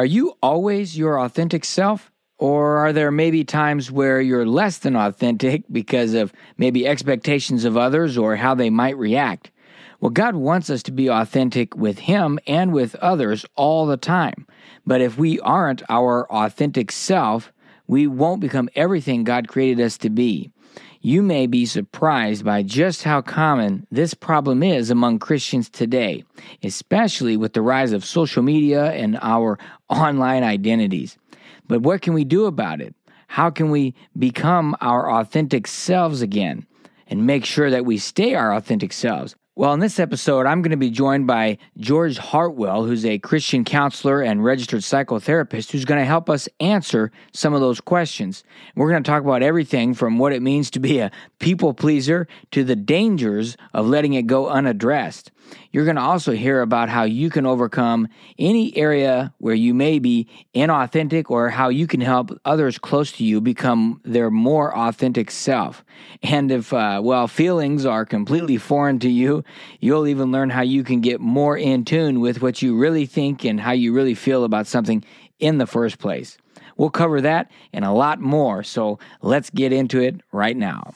Are you always your authentic self? Or are there maybe times where you're less than authentic because of maybe expectations of others or how they might react? Well, God wants us to be authentic with Him and with others all the time. But if we aren't our authentic self, we won't become everything God created us to be. You may be surprised by just how common this problem is among Christians today, especially with the rise of social media and our online identities. But what can we do about it? How can we become our authentic selves again and make sure that we stay our authentic selves? Well, in this episode, I'm going to be joined by George Hartwell, who's a Christian counselor and registered psychotherapist, who's going to help us answer some of those questions. We're going to talk about everything from what it means to be a people pleaser to the dangers of letting it go unaddressed. You're going to also hear about how you can overcome any area where you may be inauthentic or how you can help others close to you become their more authentic self. And if, uh, well, feelings are completely foreign to you, you'll even learn how you can get more in tune with what you really think and how you really feel about something in the first place. We'll cover that and a lot more, so let's get into it right now.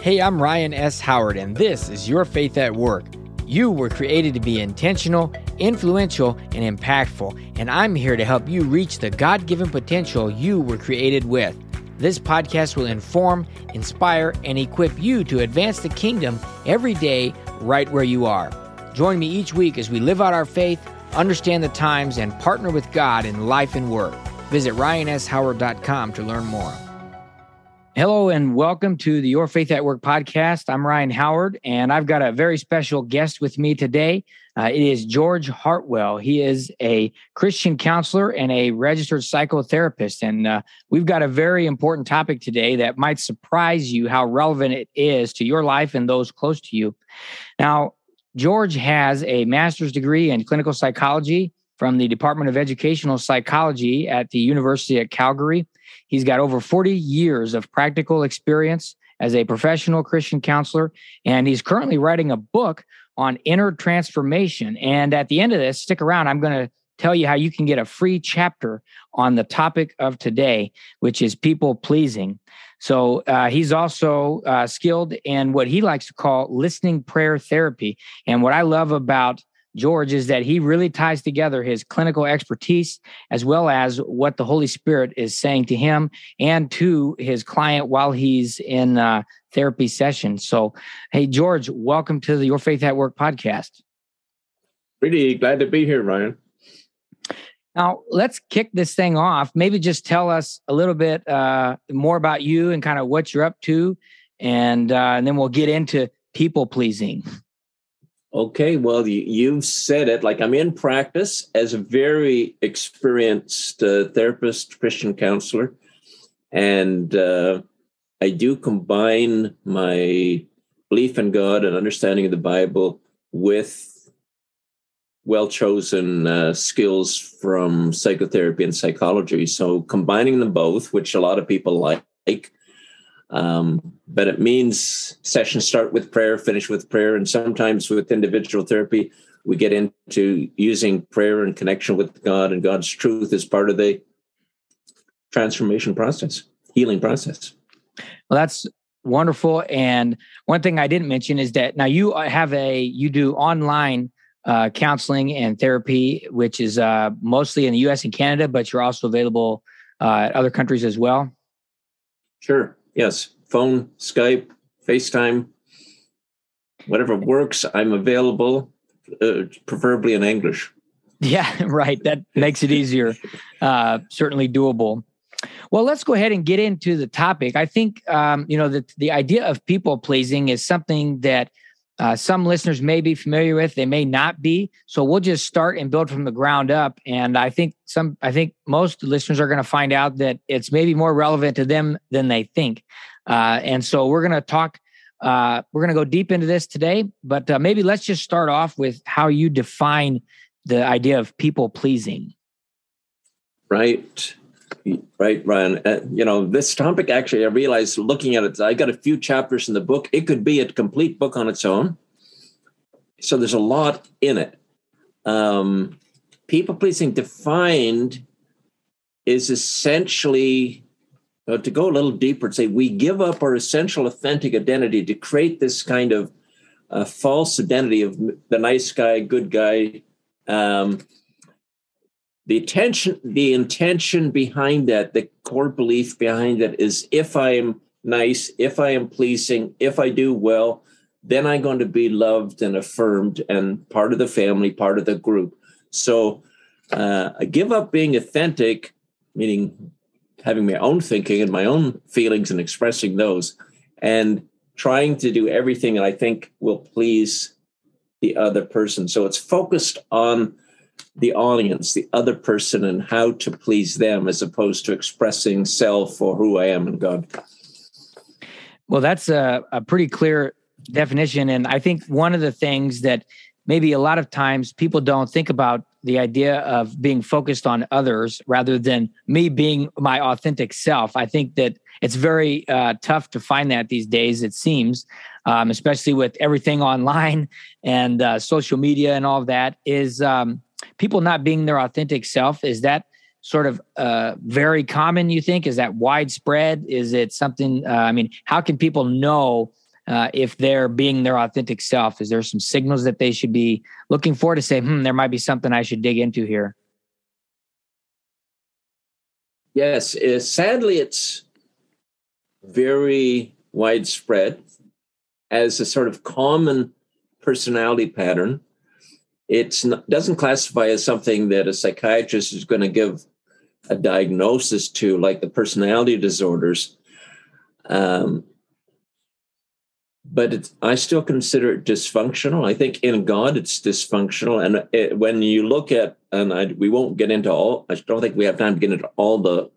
Hey, I'm Ryan S. Howard, and this is Your Faith at Work you were created to be intentional, influential, and impactful, and I'm here to help you reach the God given potential you were created with. This podcast will inform, inspire, and equip you to advance the kingdom every day right where you are. Join me each week as we live out our faith, understand the times, and partner with God in life and work. Visit ryanshoward.com to learn more. Hello and welcome to the Your Faith at Work podcast. I'm Ryan Howard, and I've got a very special guest with me today. Uh, it is George Hartwell. He is a Christian counselor and a registered psychotherapist. And uh, we've got a very important topic today that might surprise you how relevant it is to your life and those close to you. Now, George has a master's degree in clinical psychology from the Department of Educational Psychology at the University at Calgary. He's got over 40 years of practical experience as a professional Christian counselor, and he's currently writing a book on inner transformation. And at the end of this, stick around. I'm going to tell you how you can get a free chapter on the topic of today, which is people pleasing. So uh, he's also uh, skilled in what he likes to call listening prayer therapy. And what I love about George is that he really ties together his clinical expertise as well as what the Holy Spirit is saying to him and to his client while he's in uh, therapy session. So, hey, George, welcome to the Your Faith at Work podcast. Really glad to be here, Ryan. Now, let's kick this thing off. Maybe just tell us a little bit uh, more about you and kind of what you're up to, and, uh, and then we'll get into people pleasing. Okay, well, you, have said it. Like I'm in practice as a very experienced uh, therapist, Christian counselor, and uh, I do combine my belief in God and understanding of the Bible with well chosen uh, skills from psychotherapy and psychology. So combining them both, which a lot of people like, um, but it means sessions start with prayer, finish with prayer. And sometimes with individual therapy, we get into using prayer and connection with God and God's truth as part of the transformation process, healing process. Well, that's wonderful. And one thing I didn't mention is that now you have a, you do online uh, counseling and therapy, which is uh, mostly in the US and Canada, but you're also available uh, at other countries as well. Sure. Yes, phone, Skype, FaceTime, whatever works. I'm available, uh, preferably in English. Yeah, right. That makes it easier. Uh, certainly doable. Well, let's go ahead and get into the topic. I think um, you know the the idea of people pleasing is something that uh, some listeners may be familiar with, they may not be. So we'll just start and build from the ground up. And I think some, I think most listeners are going to find out that it's maybe more relevant to them than they think. Uh, and so we're going to talk. Uh, we're going to go deep into this today, but uh, maybe let's just start off with how you define the idea of people pleasing. Right. Right, Ryan. Uh, you know, this topic actually, I realized looking at it, I got a few chapters in the book. It could be a complete book on its own. So there's a lot in it. Um, people pleasing defined is essentially uh, to go a little deeper and say we give up our essential authentic identity to create this kind of uh, false identity of the nice guy, good guy. Um, the intention, the intention behind that, the core belief behind that is if I am nice, if I am pleasing, if I do well, then I'm going to be loved and affirmed and part of the family, part of the group. So uh, I give up being authentic, meaning having my own thinking and my own feelings and expressing those, and trying to do everything that I think will please the other person. So it's focused on the audience, the other person, and how to please them as opposed to expressing self or who I am in God. Well, that's a, a pretty clear definition. And I think one of the things that maybe a lot of times people don't think about the idea of being focused on others rather than me being my authentic self. I think that it's very uh, tough to find that these days, it seems, um, especially with everything online and uh, social media and all of that. Is um, people not being their authentic self? Is that sort of uh, very common, you think? Is that widespread? Is it something, uh, I mean, how can people know? Uh, if they're being their authentic self? Is there some signals that they should be looking for to say, hmm, there might be something I should dig into here? Yes, uh, sadly, it's very widespread as a sort of common personality pattern. It doesn't classify as something that a psychiatrist is going to give a diagnosis to, like the personality disorders. Um, but I still consider it dysfunctional. I think in God it's dysfunctional, and it, when you look at, and I, we won't get into all. I don't think we have time to get into all the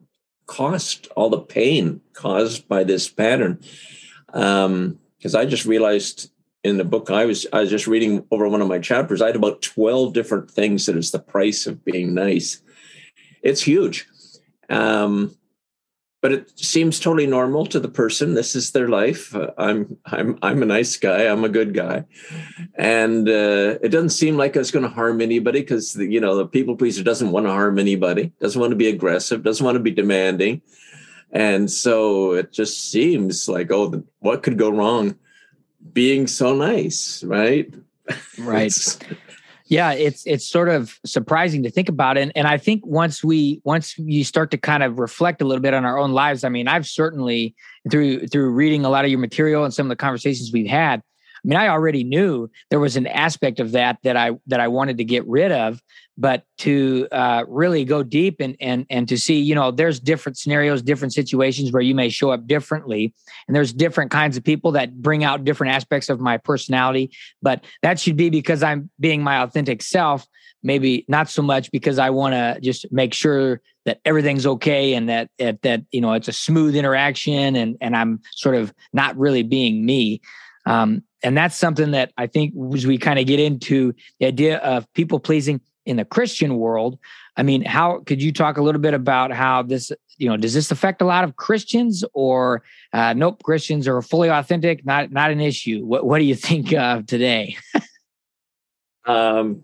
cost, all the pain caused by this pattern. Because um, I just realized in the book I was I was just reading over one of my chapters, I had about twelve different things that is the price of being nice. It's huge. Um, but it seems totally normal to the person. This is their life. Uh, I'm I'm I'm a nice guy. I'm a good guy, and uh, it doesn't seem like it's going to harm anybody because you know the people pleaser doesn't want to harm anybody, doesn't want to be aggressive, doesn't want to be demanding, and so it just seems like oh, what could go wrong? Being so nice, right? Right. Yeah, it's it's sort of surprising to think about it. And I think once we once you start to kind of reflect a little bit on our own lives, I mean, I've certainly through through reading a lot of your material and some of the conversations we've had, I mean, I already knew there was an aspect of that that I that I wanted to get rid of, but to uh, really go deep and and and to see, you know, there's different scenarios, different situations where you may show up differently, and there's different kinds of people that bring out different aspects of my personality. But that should be because I'm being my authentic self. Maybe not so much because I want to just make sure that everything's okay and that, that that you know it's a smooth interaction and and I'm sort of not really being me. Um, and that's something that I think as we kind of get into the idea of people pleasing in the Christian world. I mean, how could you talk a little bit about how this, you know, does this affect a lot of Christians or uh, nope, Christians are fully authentic, not not an issue. What what do you think of today? um,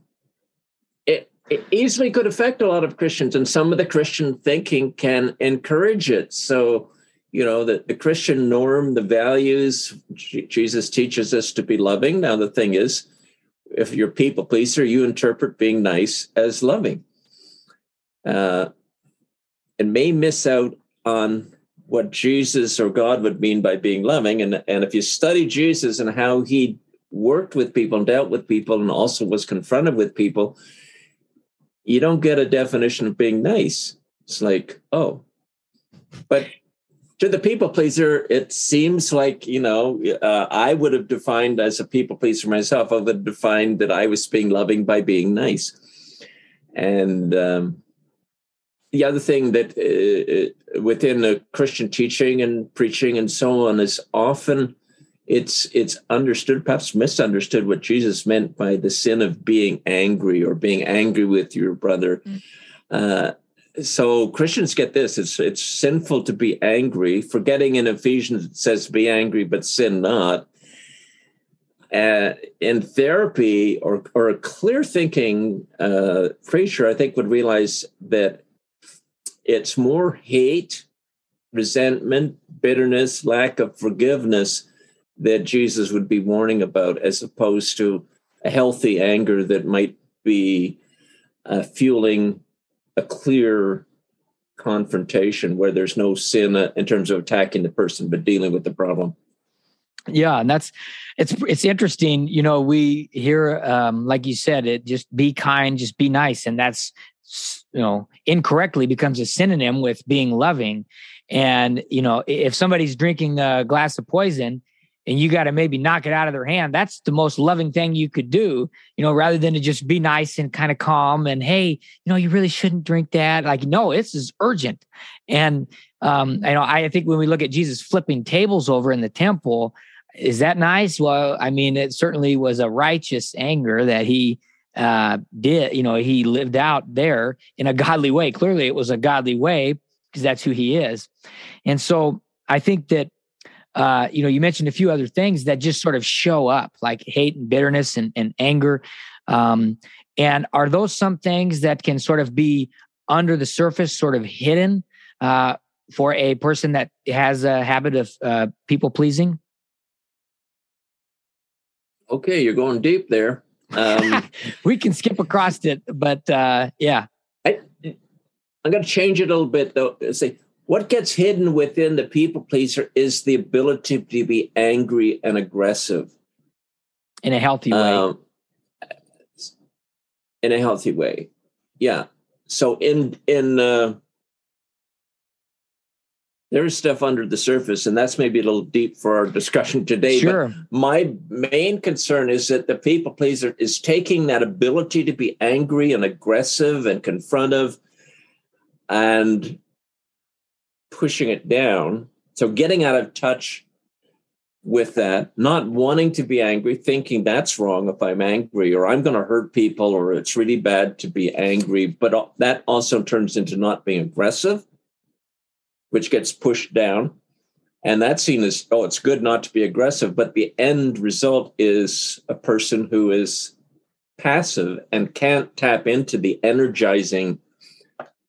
it, it easily could affect a lot of Christians, and some of the Christian thinking can encourage it. So you know the, the christian norm the values jesus teaches us to be loving. Now the thing is if you're people pleaser you interpret being nice as loving. Uh, and may miss out on what jesus or god would mean by being loving. And, and if you study jesus and how he worked with people and dealt with people and also was confronted with people you don't get a definition of being nice. It's like oh but to the people pleaser, it seems like you know uh, I would have defined as a people pleaser myself. I would have defined that I was being loving by being nice, and um, the other thing that uh, uh within the Christian teaching and preaching and so on is often it's it's understood, perhaps misunderstood, what Jesus meant by the sin of being angry or being angry with your brother. Mm. Uh, so Christians get this: it's it's sinful to be angry. Forgetting in Ephesians it says, "Be angry, but sin not." Uh, in therapy or or a clear thinking uh, preacher, I think would realize that it's more hate, resentment, bitterness, lack of forgiveness that Jesus would be warning about, as opposed to a healthy anger that might be uh, fueling a clear confrontation where there's no sin uh, in terms of attacking the person, but dealing with the problem. Yeah, and that's it's it's interesting. You know, we hear um, like you said, it just be kind, just be nice, and that's you know incorrectly becomes a synonym with being loving. And you know, if somebody's drinking a glass of poison, and you got to maybe knock it out of their hand that's the most loving thing you could do you know rather than to just be nice and kind of calm and hey you know you really shouldn't drink that. Like no this is urgent. And um you know i think when we look at jesus flipping tables over in the temple is that nice? Well i mean it certainly was a righteous anger that he uh did you know he lived out there in a godly way. Clearly it was a godly way because that's who he is. And so i think that uh, you know, you mentioned a few other things that just sort of show up, like hate and bitterness and, and anger. Um, and are those some things that can sort of be under the surface, sort of hidden uh, for a person that has a habit of uh, people pleasing? Okay, you're going deep there. Um, we can skip across it, but uh, yeah. I, I'm going to change it a little bit, though. Say, what gets hidden within the people pleaser is the ability to be angry and aggressive in a healthy way. Um, in a healthy way, yeah. So in in uh, there's stuff under the surface, and that's maybe a little deep for our discussion today. Sure. But my main concern is that the people pleaser is taking that ability to be angry and aggressive and confrontive and pushing it down. So getting out of touch with that, not wanting to be angry, thinking that's wrong if I'm angry or I'm going to hurt people or it's really bad to be angry. But that also turns into not being aggressive, which gets pushed down. And that's seen as, oh, it's good not to be aggressive. But the end result is a person who is passive and can't tap into the energizing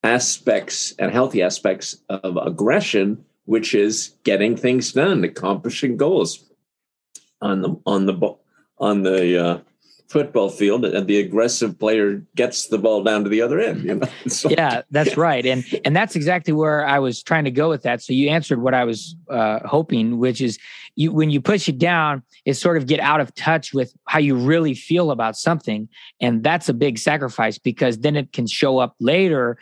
aspects and healthy aspects of aggression, which is getting things done, accomplishing goals on the on the on the uh, football field, and the aggressive player gets the ball down to the other end. You know? yeah, that's right, and and that's exactly where I was trying to go with that. So you answered what I was uh, hoping, which is you when you push it down, it sort of get out of touch with how you really feel about something, and that's a big sacrifice because then it can show up later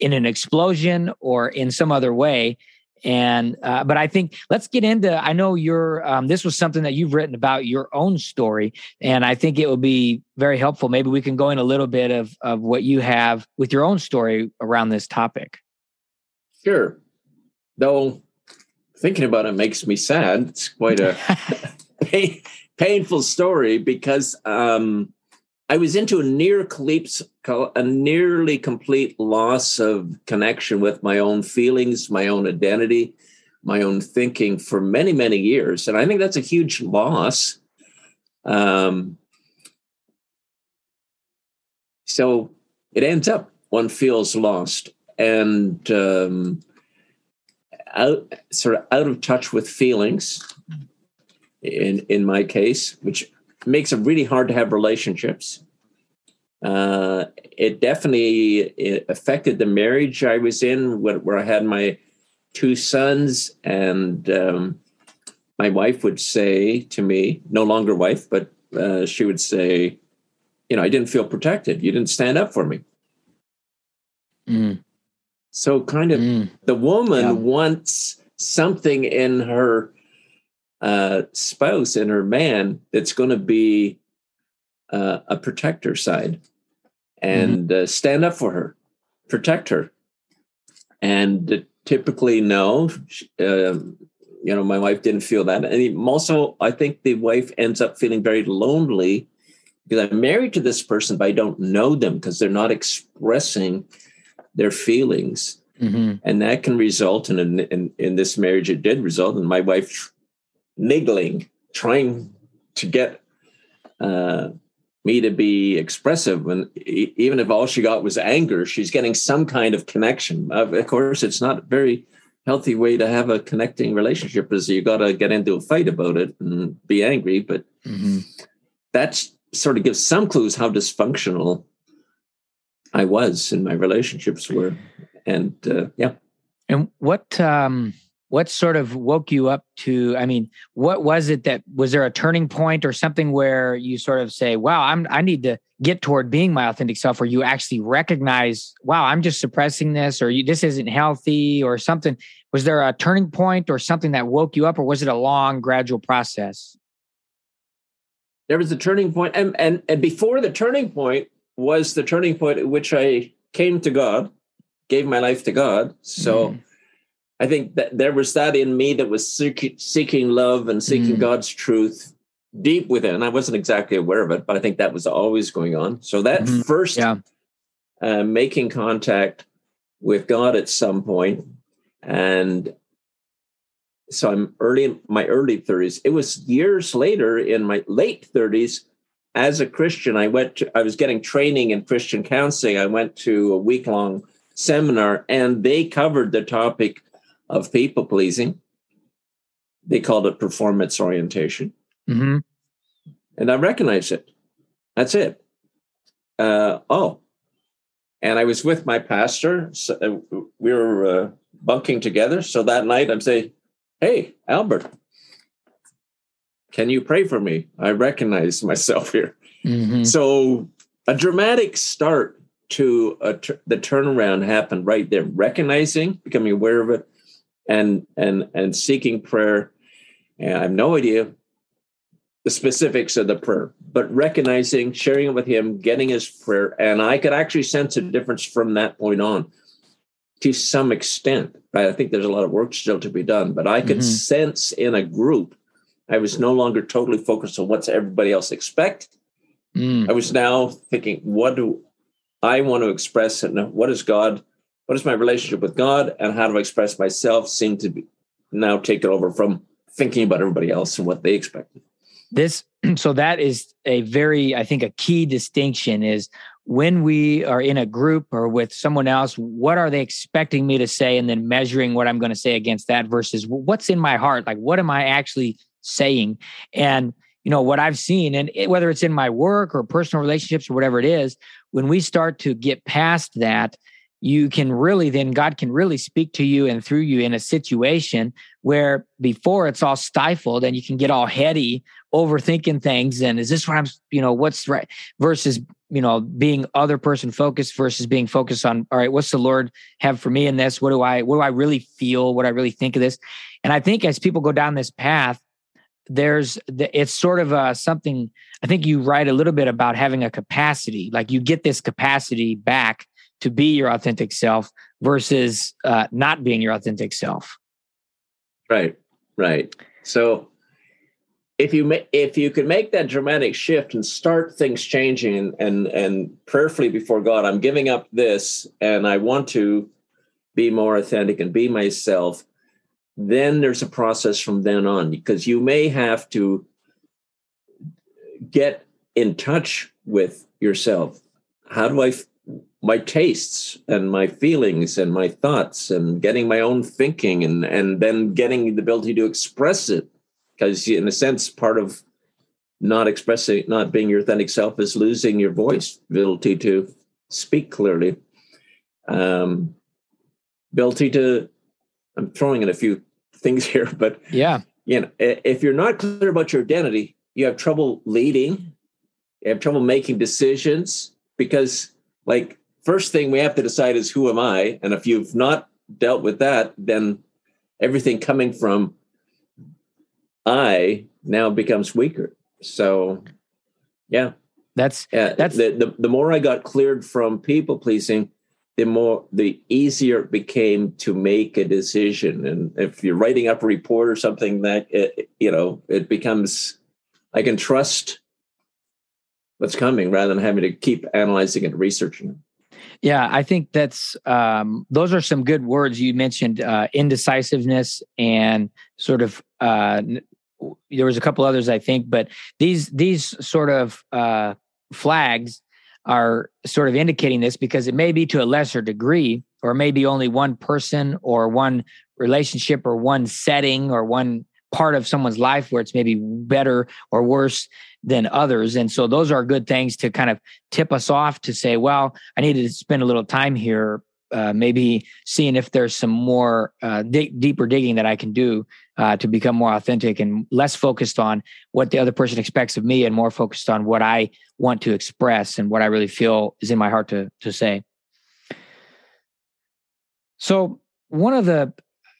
in an explosion or in some other way. And uh, but i think let's get into i know you're um, this was something that you've written about your own story and i think it would be very helpful. Maybe we can go in a little bit of of what you have with your own story around this topic. Sure. Though thinking about it makes me sad. It's quite a pain, painful story because um I was into a near collapse, a nearly complete loss of connection with my own feelings, my own identity, my own thinking for many, many years, and I think that's a huge loss. Um, so it ends up one feels lost and um, out, sort of out of touch with feelings. In in my case, which makes it really hard to have relationships. Uh, it definitely it affected the marriage I was in, where I had my two sons, and um, my wife would say to me, no longer wife, but uh, she would say, you know, I didn't feel protected. You didn't stand up for me. Mm. So, kind of, mm. the woman yeah. wants something in her uh, spouse and her man that's going to be uh, a protector side and mm-hmm. uh, stand up for her, protect her. And typically, no, uh, you know, my wife didn't feel that. And also, I think the wife ends up feeling very lonely because I'm married to this person, but I don't know them because they're not expressing their feelings. Mm-hmm. And that can result in, in in this marriage. It did result in my wife niggling, trying to get uh, me to be expressive and even if all she got was anger she's getting some kind of connection. Of course it's not a very healthy way to have a connecting relationship is you got to get into a fight about it and be angry but mm-hmm. that sort of gives some clues how dysfunctional i was in my relationships were. And uh, yeah. And what um what sort of woke you up to? I mean what was it that was there a turning point or something where you sort of say wow i'm i need to get toward being my authentic self or you actually recognize wow i'm just suppressing this or you, this isn't healthy or something? Was there a turning point or something that woke you up or was it a long gradual process? There was a turning point and and, and before the turning point was the turning point at which i came to god gave my life to god. So mm I think that there was that in me that was seeking love and seeking mm. God's truth deep within. I wasn't exactly aware of it, but I think that was always going on. So that mm-hmm. first yeah. uh, making contact with God at some point, and so I'm early in my early 30s. It was years later in my late 30s as a Christian. I went to, I was getting training in Christian counseling. I went to a week long seminar and they covered the topic of people pleasing. They called it performance orientation. Mm-hmm. And I recognized it. That's it. Uh, oh, and I was with my pastor. So uh, we were uh, bunking together. So that night I'm saying, Hey, Albert, can you pray for me? I recognize myself here. Mm-hmm. So a dramatic start to the turnaround happened right there, recognizing, becoming aware of it, and and and seeking prayer. And I have no idea the specifics of the prayer, but recognizing, sharing it with him, getting his prayer, and I could actually sense a difference from that point on to some extent. Right? I think there's a lot of work still to be done, but I could mm-hmm. sense in a group, I was no longer totally focused on what's everybody else expect. Mm. I was now thinking, what do I want to express, and what does God what is my relationship with God and how do I express myself seem to be now taken over from thinking about everybody else and what they expect. This so that is a very I think a key distinction is when we are in a group or with someone else what are they expecting me to say and then measuring what I'm going to say against that versus what's in my heart like what am I actually saying and you know what I've seen and it, whether it's in my work or personal relationships or whatever it is when we start to get past that you can really then God can really speak to you and through you in a situation where before it's all stifled and you can get all heady overthinking things and is this what I'm you know what's right versus you know being other person focused versus being focused on all right what's the Lord have for me in this? What do I what do I really feel? What I really think of this? And I think as people go down this path there's the, it's sort of uh, something I think you write a little bit about having a capacity like you get this capacity back to be your authentic self versus uh, not being your authentic self. Right, right. So if you ma- if you could make that dramatic shift and start things changing and and prayerfully before God, I'm giving up this and I want to be more authentic and be myself. Then there's a process from then on because you may have to get in touch with yourself. How do I my tastes and my feelings and my thoughts and getting my own thinking and and then getting the ability to express it. Because in a sense part of not expressing not being your authentic self is losing your voice ability to speak clearly. Um ability to i'm throwing in a few things here but yeah. you know if you're not clear about your identity you have trouble leading you have trouble making decisions because like first thing we have to decide is who am I? And if you've not dealt with that, then everything coming from I now becomes weaker. So, yeah, that's yeah. That's the, the the more I got cleared from people pleasing, the more the easier it became to make a decision. And if you're writing up a report or something, that it, you know, it becomes I can trust what's coming rather than having to keep analyzing and researching it. Yeah, I think that's um, those are some good words you mentioned. Uh, indecisiveness and sort of uh, there was a couple others I think, but these these sort of uh, flags are sort of indicating this because it may be to a lesser degree, or maybe only one person or one relationship or one setting or one part of someone's life where it's maybe better or worse than others. And so those are good things to kind of tip us off to say, well, I need to spend a little time here, uh, maybe seeing if there's some more uh, d- deeper digging that I can do uh, to become more authentic and less focused on what the other person expects of me and more focused on what I want to express and what I really feel is in my heart to, to say. So one of the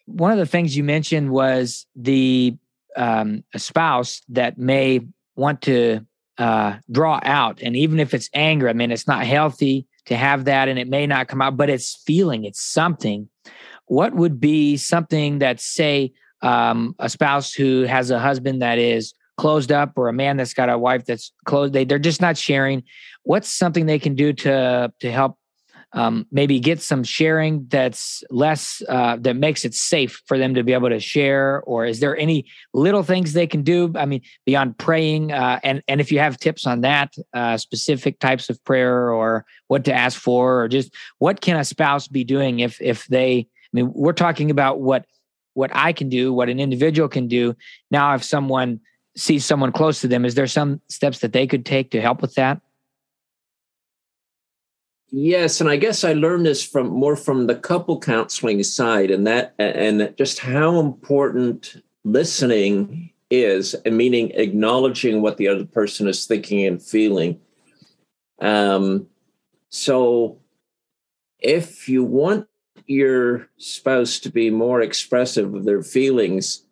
one of the things you mentioned was the um, spouse that may want to uh, draw out, and even if it's anger, I mean, it's not healthy to have that, and it may not come out, but it's feeling, it's something. What would be something that, say, um, a spouse who has a husband that is closed up, or a man that's got a wife that's closed, they they're just not sharing. What's something they can do to to help um, maybe get some sharing that's less uh, that makes it safe for them to be able to share or is there any little things they can do i mean beyond praying uh, and and if you have tips on that uh, specific types of prayer or what to ask for or just what can a spouse be doing if if they i mean we're talking about what what i can do what an individual can do. Now if someone sees someone close to them is there some steps that they could take to help with that Yes, and I guess I learned this from more from the couple counseling side, and that and just how important listening is, and meaning acknowledging what the other person is thinking and feeling. Um, so, if you want your spouse to be more expressive of their feelings,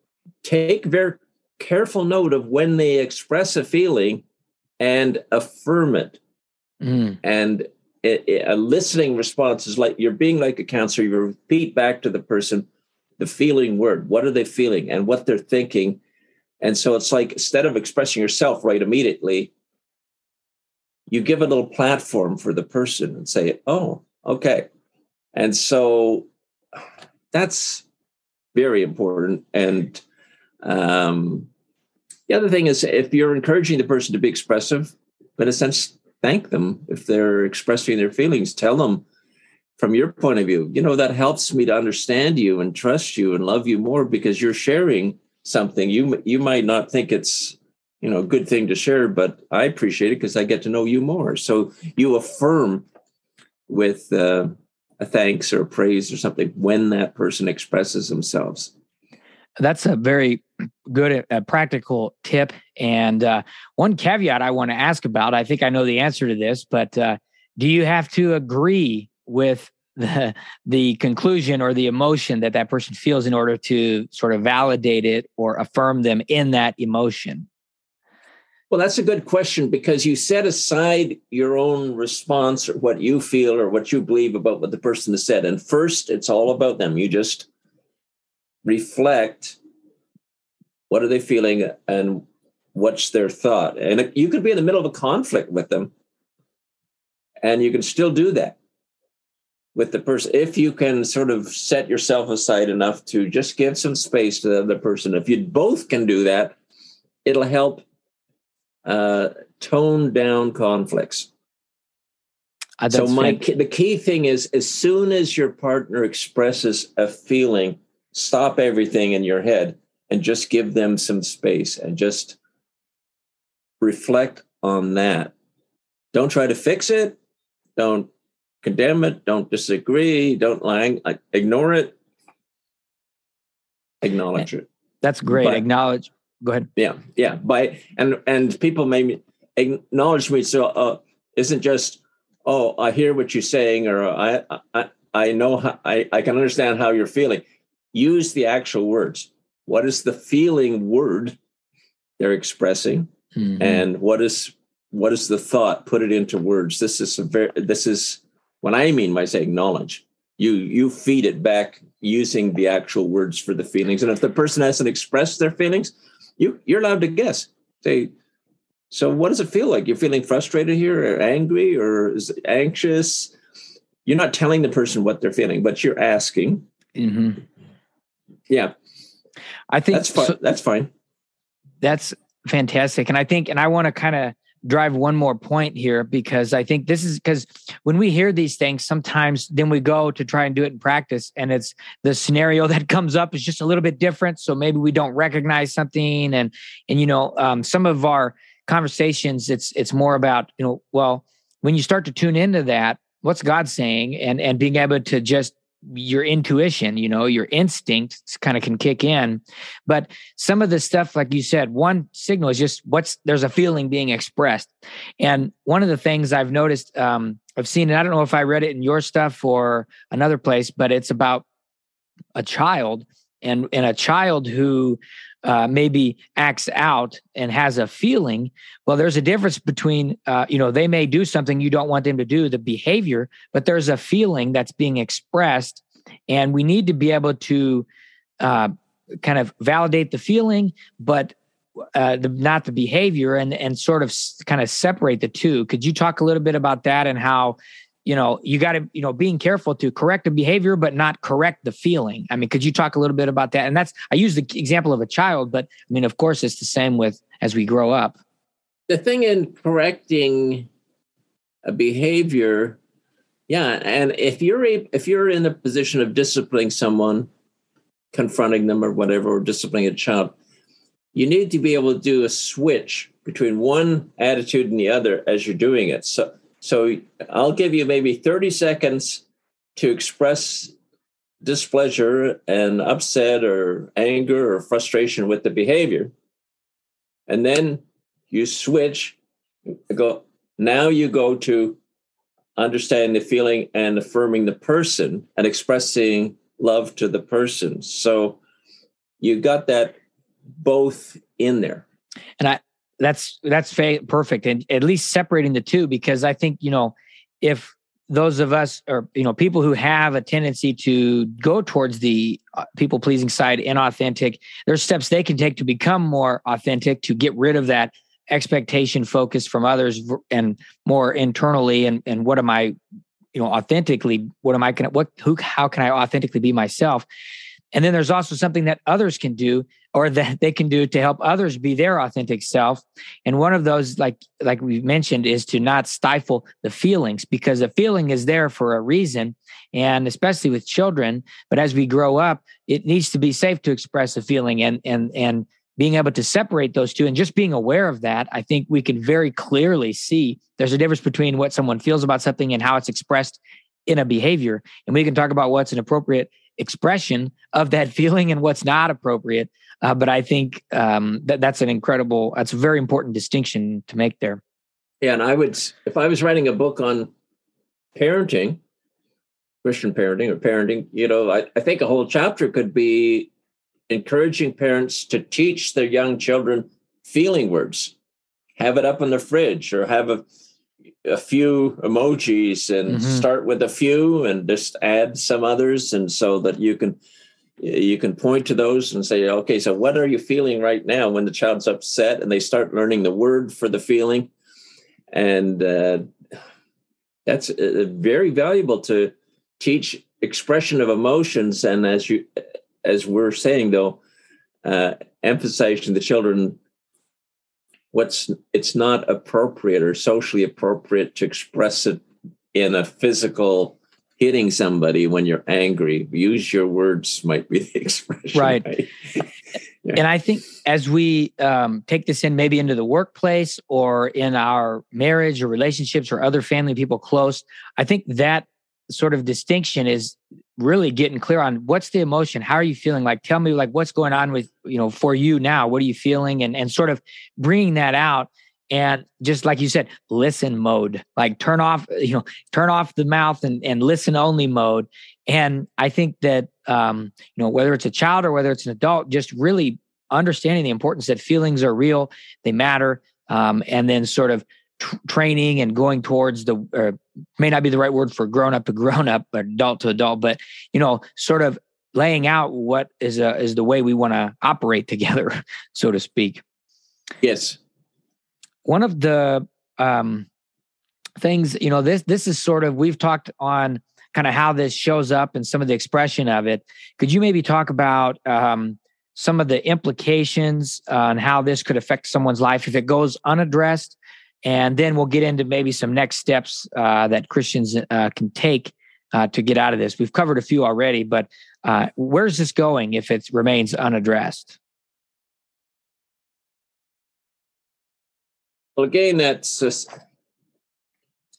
take very careful note of when they express a feeling and affirm it. Mm. And a listening response is like you're being like a counselor. You repeat back to the person the feeling word. What are they feeling and what they're thinking? And so it's like instead of expressing yourself right immediately, you give a little platform for the person and say, "Oh, okay." And so that's very important. And um, the other thing is, if you're encouraging the person to be expressive, in a sense, thank them if they're expressing their feelings. Tell them from your point of view, you know, that helps me to understand you and trust you and love you more because you're sharing something. You you might not think it's you know a good thing to share, but I appreciate it because I get to know you more. So you affirm with uh, a thanks or a praise or something when that person expresses themselves. That's a very good uh, practical tip. And uh, one caveat I want to ask about, I think I know the answer to this, but uh, do you have to agree with the the conclusion or the emotion that that person feels in order to sort of validate it or affirm them in that emotion? Well, that's a good question because you set aside your own response or what you feel or what you believe about what the person has said. And first, it's all about them. You just reflect what are they feeling and what's their thought. And you could be in the middle of a conflict with them and you can still do that with the person. If you can sort of set yourself aside enough to just give some space to the other person if you both can do that it'll help uh, tone down conflicts. Uh, so my the key thing is as soon as your partner expresses a feeling stop everything in your head and just give them some space and just reflect on that. Don't try to fix it. Don't condemn it. Don't disagree. Don't lie. Ignore it. Acknowledge it. That's great. But, Acknowledge. Go ahead. Yeah, yeah. By and and people may acknowledge me. So uh, isn't just oh I hear what you're saying or I I I know how, I I can understand how you're feeling use the actual words. What is the feeling word they're expressing? Mm-hmm. And what is what is the thought? Put it into words. This is a very this is what I mean by saying knowledge. You you feed it back using the actual words for the feelings. And if the person hasn't expressed their feelings, you you're allowed to guess. Say, so what does it feel like? You're feeling frustrated here or angry or is anxious? You're not telling the person what they're feeling, but you're asking. Mm-hmm. Yeah. I think that's fine. So, that's fine. That's fantastic. And I think, and I want to kind of drive one more point here because I think this is because when we hear these things, sometimes then we go to try and do it in practice, and it's the scenario that comes up is just a little bit different. So maybe we don't recognize something, and and you know, um, some of our conversations, it's it's more about you know, well, when you start to tune into that, what's God saying, and and being able to just your intuition, you know, your instincts kind of can kick in. But some of the stuff, like you said, one signal is just what's there's a feeling being expressed. And one of the things I've noticed, um, I've seen, and I don't know if I read it in your stuff or another place, but it's about a child and and a child who uh, maybe acts out and has a feeling well there's a difference between uh, you know they may do something you don't want them to do the behavior but there's a feeling that's being expressed and we need to be able to uh, kind of validate the feeling but uh, the, not the behavior and and sort of s- kind of separate the two. Could you talk a little bit about that and how you know you got to you know being careful to correct the behavior but not correct the feeling. I mean could you talk a little bit about that? And that's i use the example of a child but i mean of course it's the same with as we grow up. The thing in correcting a behavior yeah and if you're a, if you're in a position of disciplining someone confronting them or whatever or disciplining a child you need to be able to do a switch between one attitude and the other as you're doing it. So so I'll give you maybe 30 seconds to express displeasure and upset or anger or frustration with the behavior. And then you switch, go, now you go to understanding the feeling and affirming the person and expressing love to the person. So you got that both in there. And I, that's that's fa- perfect. And at least separating the two because i think you know if those of us or you know people who have a tendency to go towards the uh, people pleasing side inauthentic there's steps they can take to become more authentic to get rid of that expectation focus from others and more internally and and what am i you know authentically what am i can what who how can i authentically be myself? And then there's also something that others can do or that they can do to help others be their authentic self. And one of those, like like we mentioned, is to not stifle the feelings because the feeling is there for a reason. And especially with children, but as we grow up, it needs to be safe to express a feeling and and and being able to separate those two and just being aware of that, I think we can very clearly see there's a difference between what someone feels about something and how it's expressed in a behavior. And we can talk about what's an appropriate expression of that feeling and what's not appropriate. Uh, but I think um, that that's an incredible, that's a very important distinction to make there. Yeah, and I would, if I was writing a book on parenting, Christian parenting or parenting, you know, I, I think a whole chapter could be encouraging parents to teach their young children feeling words. Have it up in the fridge or have a a few emojis and mm-hmm. start with a few and just add some others and so that you can you can point to those and say okay so what are you feeling right now when the child's upset and they start learning the word for the feeling? And uh, that's uh, very valuable to teach expression of emotions. And as you as we're saying though uh, emphasizing the children what's it's not appropriate or socially appropriate to express it in a physical hitting somebody when you're angry. Use your words might be the expression right, right? yeah. and i think as we um, take this in maybe into the workplace or in our marriage or relationships or other family people close i think that sort of distinction is really getting clear on what's the emotion? How are you feeling? Like tell me like what's going on with you know for you now? What are you feeling? And and sort of bringing that out and just like you said listen mode like turn off you know turn off the mouth and, and listen only mode. And i think that um you know whether it's a child or whether it's an adult just really understanding the importance that feelings are real they matter um and then sort of training and going towards the or may not be the right word for grown up to grown up but adult to adult but you know sort of laying out what is a, is the way we want to operate together so to speak. Yes one of the um things you know this this is sort of we've talked on kind of how this shows up and some of the expression of it could you maybe talk about um some of the implications on how this could affect someone's life if it goes unaddressed and then we'll get into maybe some next steps uh, that Christians uh, can take uh, to get out of this. We've covered a few already, but uh, where's this going if it remains unaddressed? Well, again, that's just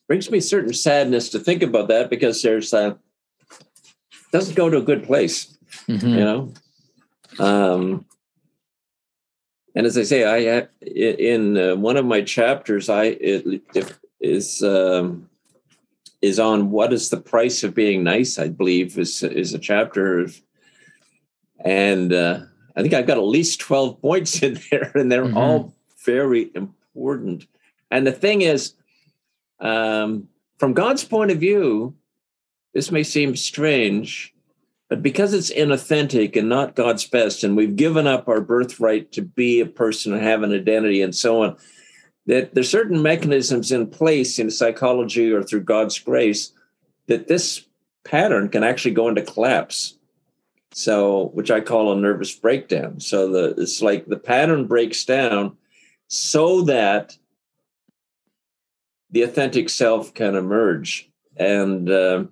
brings me certain sadness to think about that because there's a doesn't go to a good place, mm-hmm. you know. Um, and as I say, I in uh, one of my chapters, I it, it is um, is on what is the price of being nice. I believe is is a chapter, of, and uh, I think I've got at least twelve points in there, and they're mm-hmm. all very important. And the thing is, um, from God's point of view, this may seem strange, but because it's inauthentic and not God's best, and we've given up our birthright to be a person and have an identity and so on, that there's certain mechanisms in place in psychology or through God's grace that this pattern can actually go into collapse. So, which I call a nervous breakdown. So the it's like the pattern breaks down so that the authentic self can emerge. And uh,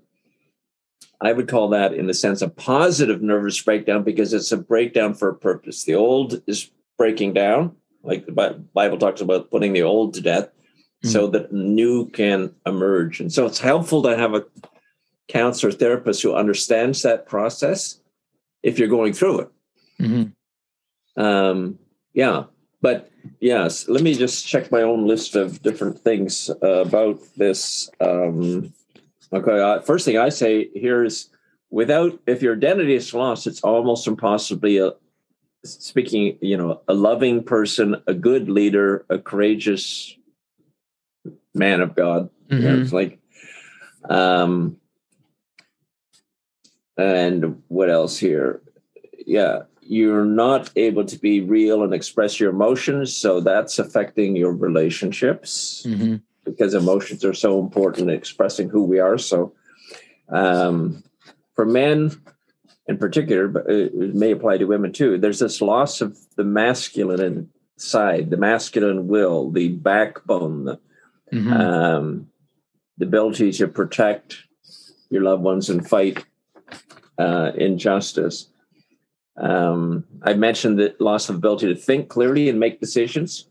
I would call that, in a sense, a positive nervous breakdown because it's a breakdown for a purpose. The old is breaking down, like the Bible talks about putting the old to death, mm-hmm. so that new can emerge. And so it's helpful to have a counselor therapist who understands that process if you're going through it. Mm-hmm. Um, yeah, but yes, let me just check my own list of different things uh, about this. Um, Okay. Uh, first thing I say here is without, if your identity is lost, it's almost impossibly a, speaking, you know, a loving person, a good leader, a courageous man of God. Mm-hmm. You know, it's like, um, and what else here? Yeah, you're not able to be real and express your emotions, so that's affecting your relationships. Mm-hmm because emotions are so important in expressing who we are. So, um, for men in particular, but it may apply to women too, there's this loss of the masculine side, the masculine will, the backbone, the, mm-hmm. um, the ability to protect your loved ones and fight uh, injustice. Um, I mentioned the loss of ability to think clearly and make decisions.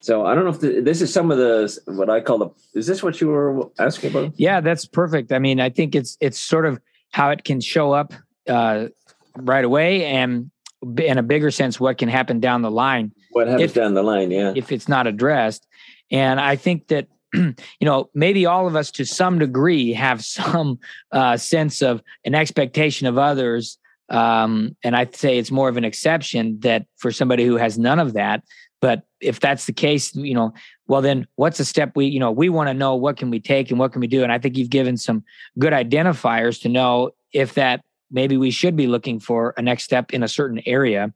So I don't know if the, this is some of the what I call the. Is this what you were asking about? Yeah, that's perfect. I mean, I think it's it's sort of how it can show up uh, right away, and in a bigger sense, what can happen down the line. What happens if, down the line? Yeah, if it's not addressed, and I think that you know maybe all of us to some degree have some uh, sense of an expectation of others um, and I'd say it's more of an exception that for somebody who has none of that, but if that's the case, you know, well then what's a step we, you know, we want to know what can we take and what can we do? And I think you've given some good identifiers to know if that maybe we should be looking for a next step in a certain area.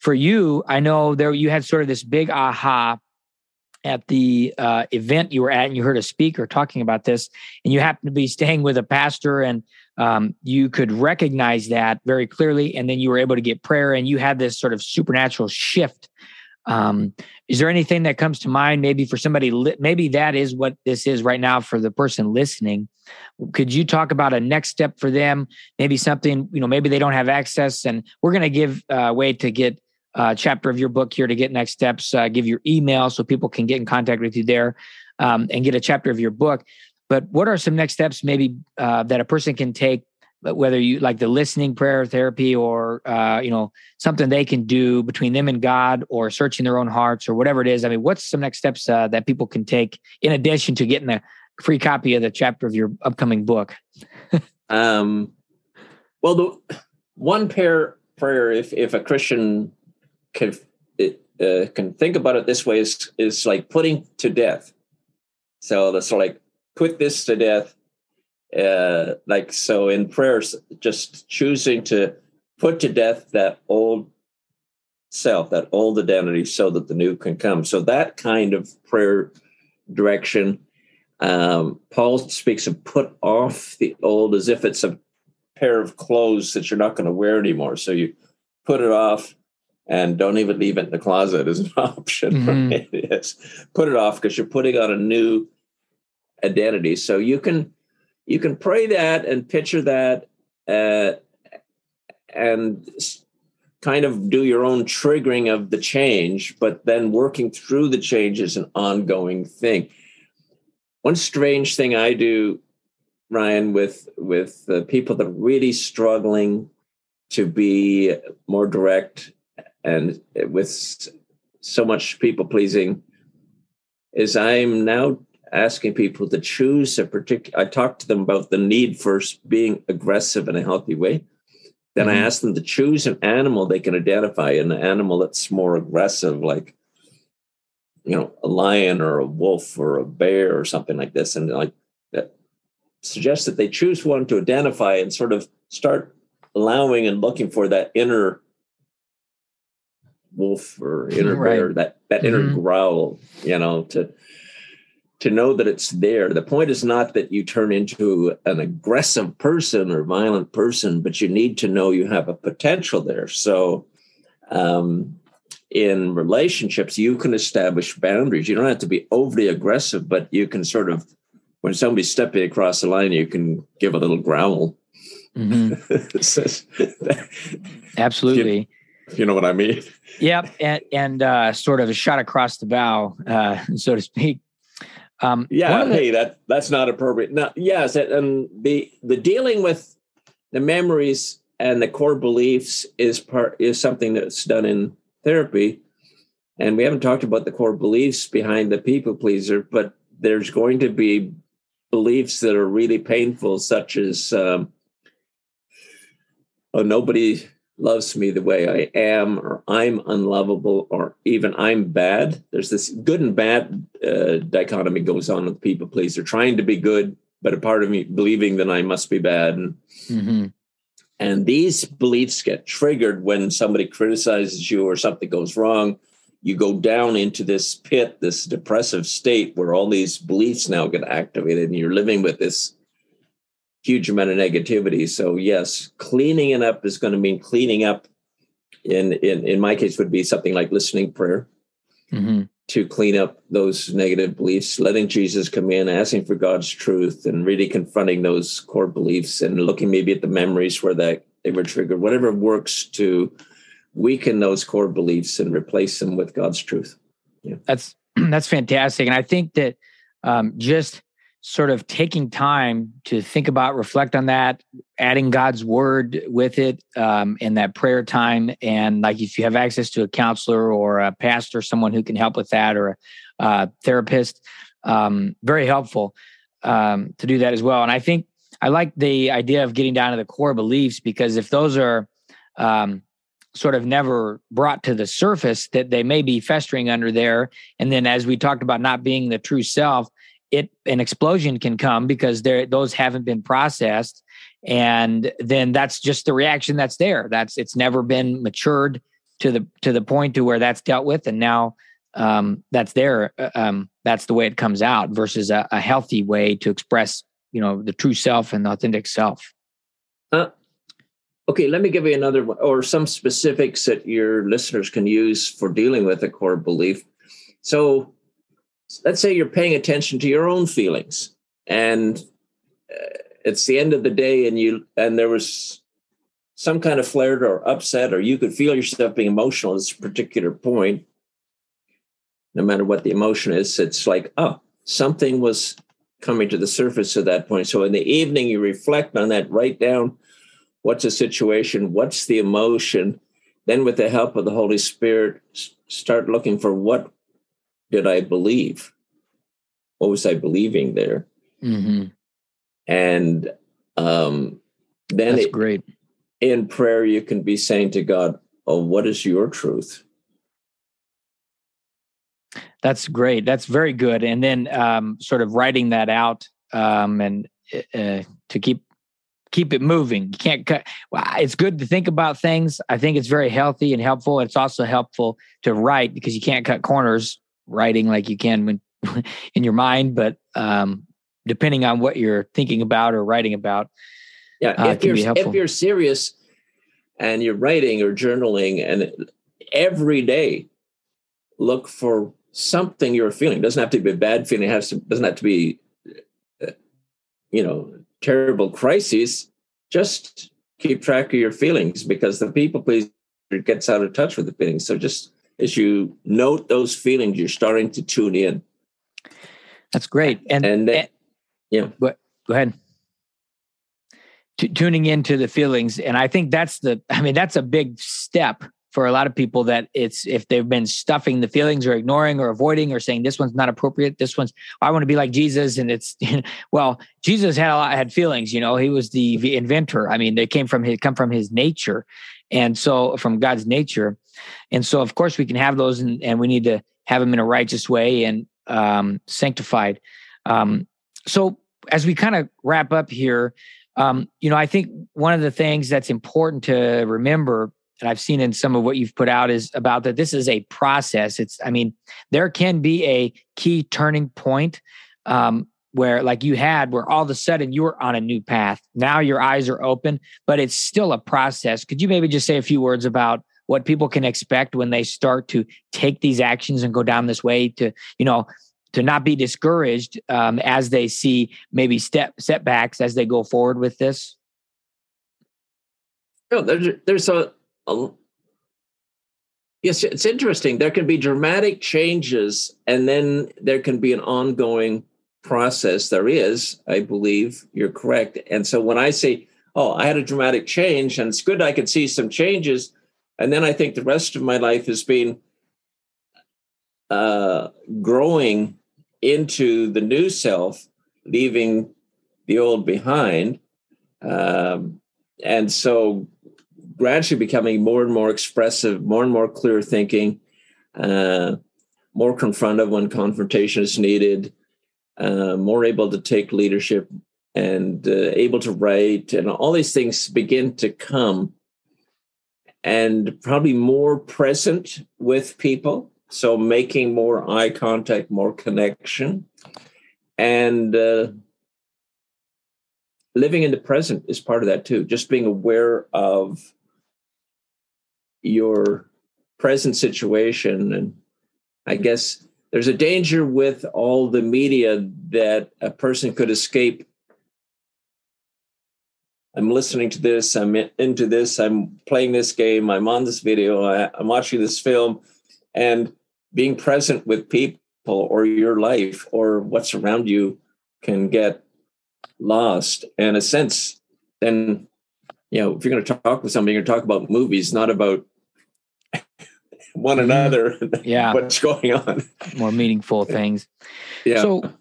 For you, I know there you had sort of this big aha at the uh, event you were at and you heard a speaker talking about this and you happened to be staying with a pastor and um, you could recognize that very clearly and then you were able to get prayer and you had this sort of supernatural shift. Um, is there anything that comes to mind maybe for somebody li- maybe that is what this is right now for the person listening. Could you talk about a next step for them? Maybe something you know maybe they don't have access and we're going to give a uh, way to get a chapter of your book here to get next steps uh, give your email so people can get in contact with you there um, and get a chapter of your book but what are some next steps maybe uh, that a person can take whether you like the listening prayer therapy or uh, you know something they can do between them and god or searching their own hearts or whatever it is? I mean what's some next steps uh, that people can take in addition to getting a free copy of the chapter of your upcoming book? Um, well the one pair prayer if if a christian can uh, can think about it this way is is like putting to death. So that's like put this to death uh, like so in prayers just choosing to put to death that old self that old identity so that the new can come so that kind of prayer direction um, paul speaks of put off the old as if it's a pair of clothes that you're not going to wear anymore so you put it off and don't even leave it in the closet as an option. Mhm. Right? yes, put it off because you're putting on a new identity. So you can you can pray that and picture that, uh, and kind of do your own triggering of the change, but then working through the change is an ongoing thing. One strange thing I do, Ryan, with with the people that are really struggling to be more direct and with so much people pleasing is I'm now asking people to choose a particular. I talk to them about the need for being aggressive in a healthy way. Then I Mhm. ask them to choose an animal they can identify, an animal that's more aggressive, like you know, a lion or a wolf or a bear or something like this, and like that suggest that they choose one to identify and sort of start allowing and looking for that inner wolf or inner Right. bear, that that inner Mhm. growl, you know, to to know that it's there. The point is not that you turn into an aggressive person or violent person, but you need to know you have a potential there. So um in relationships, you can establish boundaries. You don't have to be overly aggressive, but you can sort of, when somebody's stepping across the line, you can give a little growl. Mhm. Says- Absolutely. you know what I mean? Yep, and, and uh, sort of a shot across the bow, uh, so to speak. Um, Yeah, the- hey, that that's not appropriate. No, yes, and the the dealing with the memories and the core beliefs is part is something that's done in therapy, and we haven't talked about the core beliefs behind the people pleaser, but there's going to be beliefs that are really painful, such as um, oh, nobody loves me the way I am, or I'm unlovable, or even I'm bad. There's this good and bad uh, dichotomy goes on with people pleaser, trying to be good, but a part of me believing that I must be bad. And, Mhm. and these beliefs get triggered when somebody criticizes you or something goes wrong. You go down into this pit, this depressive state where all these beliefs now get activated, and you're living with this huge amount of negativity. So yes, cleaning it up is going to mean cleaning up. In in in my case, would be something like listening prayer Mhm. to clean up those negative beliefs, letting Jesus come in, asking for God's truth, and really confronting those core beliefs and looking maybe at the memories where that they were triggered. Whatever works to weaken those core beliefs and replace them with God's truth. Yeah. That's that's fantastic, and I think that um, just sort of taking time to think about, reflect on that, adding God's word with it um, in that prayer time, and like if you have access to a counselor or a pastor, someone who can help with that, or a therapist, um, very helpful um, to do that as well. And I think I like the idea of getting down to the core beliefs because if those are um, sort of never brought to the surface, that they may be festering under there. And then, as we talked about, not being the true self, it an explosion can come because there those haven't been processed, and then that's just the reaction that's there. That's it's never been matured to the to the point to where that's dealt with, and now um, that's there. Uh, Um, that's the way it comes out versus a, a healthy way to express, you know, the true self and the authentic self. Okay, let me give you another one or some specifics that your listeners can use for dealing with a core belief. So let's say you're paying attention to your own feelings and uh, it's the end of the day and you and there was some kind of flared or upset or you could feel yourself being emotional at this particular point. No matter what the emotion is it's like oh something was coming to the surface at that point. So in the evening you reflect on that write down what's the situation what's the emotion. Then with the help of the holy spirit start looking for what did i believe what was i believing there Mm-hmm. and um, then That's it, great. in prayer you can be saying to god oh what is your truth That's great. That's very good. And then um, sort of writing that out um, and uh, to keep keep it moving. You can't cut. Well, it's good to think about things. I think it's very healthy and helpful. It's also helpful to write because you can't cut corners writing like you can when in your mind. But um, depending on what you're thinking about or writing about, yeah Uh, if can you're be helpful. if you're serious and you're writing or journaling and every day look for something you're feeling. It doesn't have to be a bad feeling. It has to, doesn't have to be, uh, you know, terrible crises. Just keep track of your feelings because the people pleaser gets out of touch with the feelings. So just as you note those feelings, you're starting to tune in. That's great. And, and, then, and yeah, go ahead. T- tuning into the feelings. And I think that's the, I mean, that's a big step for a lot of people that it's if they've been stuffing the feelings or ignoring or avoiding or saying this one's not appropriate this one's i want to be like jesus and it's well jesus had a lot had feelings you know he was the inventor i mean they came from his come from his nature and so from god's nature and so of course we can have those and, and we need to have them in a righteous way and um, sanctified um, so as we kind of wrap up here um, you know i think one of the things that's important to remember and I've seen in some of what you've put out is about that this is a process. It's, I mean, there can be a key turning point um, where, like you had, where all of a sudden you were on a new path. Now your eyes are open, but it's still a process. Could you maybe just say a few words about what people can expect when they start to take these actions and go down this way to, you know, to not be discouraged um, as they see maybe step setbacks as they go forward with this? Oh, there's there's a yes, it's interesting. There can be dramatic changes, and then there can be an ongoing process. There is, I believe you're correct. And so when I say, oh, I had a dramatic change, and it's good I could see some changes, and then I think the rest of my life has been uh, growing into the new self, leaving the old behind. Um, and so gradually becoming more and more expressive, more and more clear thinking, uh, more confrontive when confrontation is needed, uh, more able to take leadership and uh, able to write, and all these things begin to come, and probably more present with people. So making more eye contact, more connection, and uh, living in the present is part of that too. Just being aware of your present situation. And I guess there's a danger with all the media that a person could escape. I'm listening to this, I'm into this, I'm playing this game, I'm on this video, I'm watching this film, and being present with people or your life or what's around you can get lost. And a sense, then, you know, if you're going to talk with somebody, you're going to talk about movies, not about one mm-hmm. another. Yeah. what's going on. More meaningful things. Yeah. So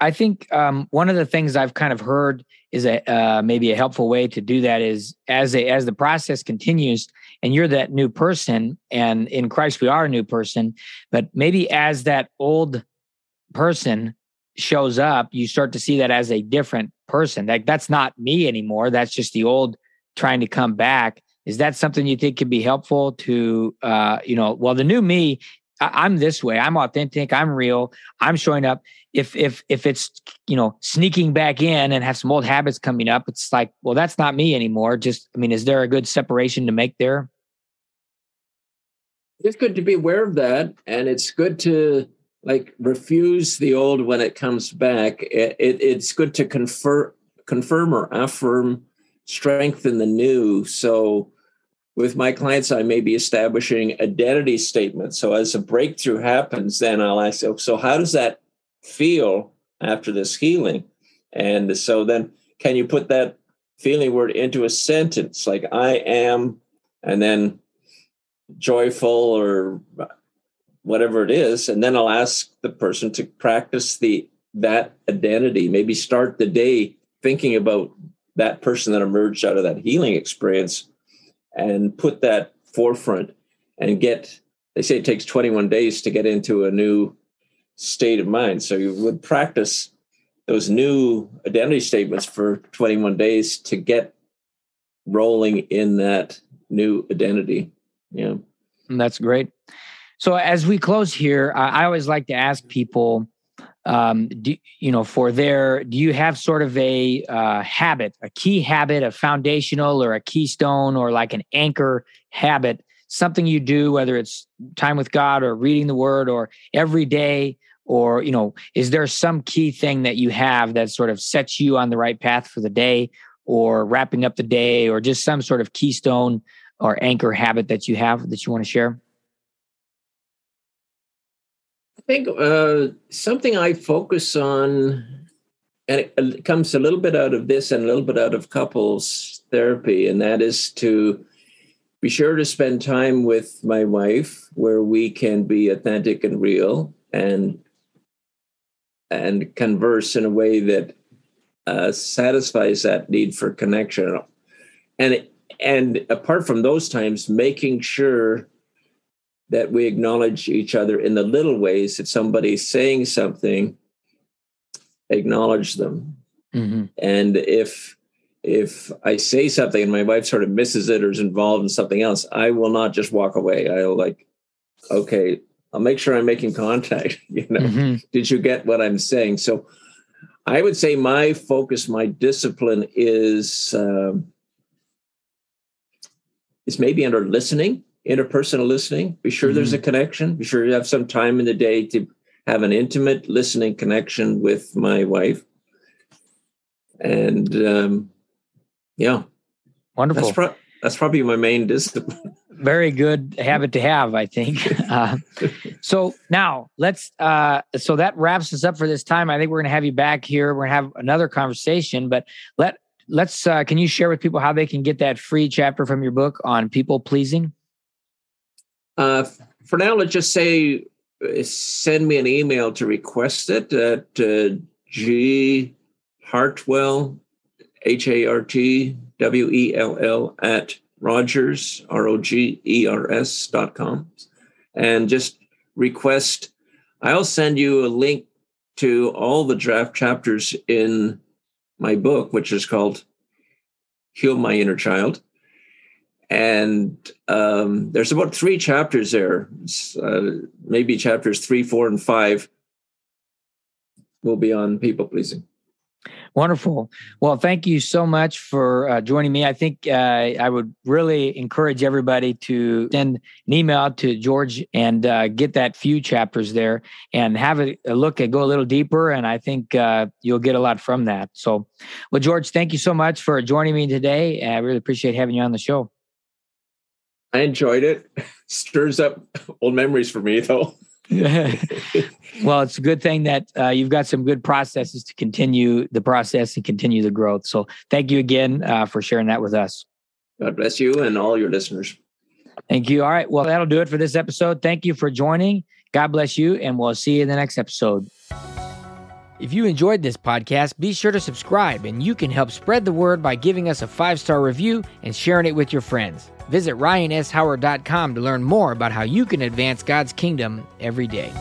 I think um, one of the things I've kind of heard is a uh, maybe a helpful way to do that is as a, as the process continues and you're that new person and in Christ we are a new person but maybe as that old person shows up you start to see that as a different person like that's not me anymore that's just the old trying to come back is that something you think can be helpful to uh, you know well the new me I, i'm this way. I'm authentic. I'm real. I'm showing up. If if if it's you know sneaking back in and have some old habits coming up it's like well that's not me anymore. Just i mean is there a good separation to make there? It's good to be aware of that and it's good to like refuse the old when it comes back. It, it, it's good to confer confirm or affirm strengthen the new. So with my clients, I may be establishing identity statements. So as a breakthrough happens, then I'll ask, oh, so how does that feel after this healing? And so then can you put that feeling word into a sentence like I am, and then joyful or whatever it is. And then I'll ask the person to practice the that identity, maybe start the day thinking about that person that emerged out of that healing experience and put that forefront and get they say it takes 21 days to get into a new state of mind. So you would practice those new identity statements for 21 days to get rolling in that new identity. Yeah. And that's great. So as we close here i always like to ask people um, do you know for their do you have sort of a uh, habit a key habit a foundational or a keystone or like an anchor habit something you do, whether it's time with God or reading the Word or every day? Or, you know, is there some key thing that you have that sort of sets you on the right path for the day or wrapping up the day or just some sort of keystone or anchor habit that you have that you want to share? Think uh, something I focus on, and it, comes a little bit out of this and a little bit out of couples therapy, and that is to be sure to spend time with my wife where we can be authentic and real and and converse in a way that uh, satisfies that need for connection. And and apart from those times making sure that we acknowledge each other in the little ways. That somebody's saying something acknowledge them. Mm-hmm. and if if i say something and my wife sort of misses it or is involved in something else i will not just walk away. I'll like okay i'll make sure i'm making contact you know. Mm-hmm. did you get what i'm saying? So i would say my focus my discipline is um, is maybe under listening interpersonal listening. Be sure mm-hmm. there's a mm-hmm. connection. Be sure you have some time in the day to have an intimate listening connection with my wife. And um, yeah, wonderful. That's, pro- that's probably my main discipline. Very good habit to have, I think. Uh, so now let's. Uh, so that wraps us up for this time. I think we're going to have you back here. We're going to have another conversation, but let let's. Uh, can you share with people how they can get that free chapter from your book on people pleasing? Uh, for now, let's just say uh, send me an email to request it at uh, G Hartwell, H A R T W E L L, at Rogers, R O G E R S dot com. And just request, I'll send you a link to all the draft chapters in my book, which is called Heal My Inner Child and um, there's about three chapters there uh, maybe chapters three four and five will be on people pleasing Wonderful. Well, thank you so much for uh, joining me. I think uh, I would really encourage everybody to send an email to George and uh, get that few chapters there and have a, a look and go a little deeper. And I think uh, you'll get a lot from that. So, well, George, thank you so much for joining me today. I really appreciate having you on the show. I enjoyed it. Stirs up old memories for me, though. well, it's a good thing that uh, you've got some good processes to continue the process and continue the growth. So, thank you again uh, for sharing that with us. God bless you and all your listeners. Thank you. All right. Well, that'll do it for this episode. Thank you for joining. God bless you, and we'll see you in the next episode. If you enjoyed this podcast, be sure to subscribe, and you can help spread the word by giving us a five star review and sharing it with your friends. Visit ryanshoward.com to learn more about how you can advance God's kingdom every day.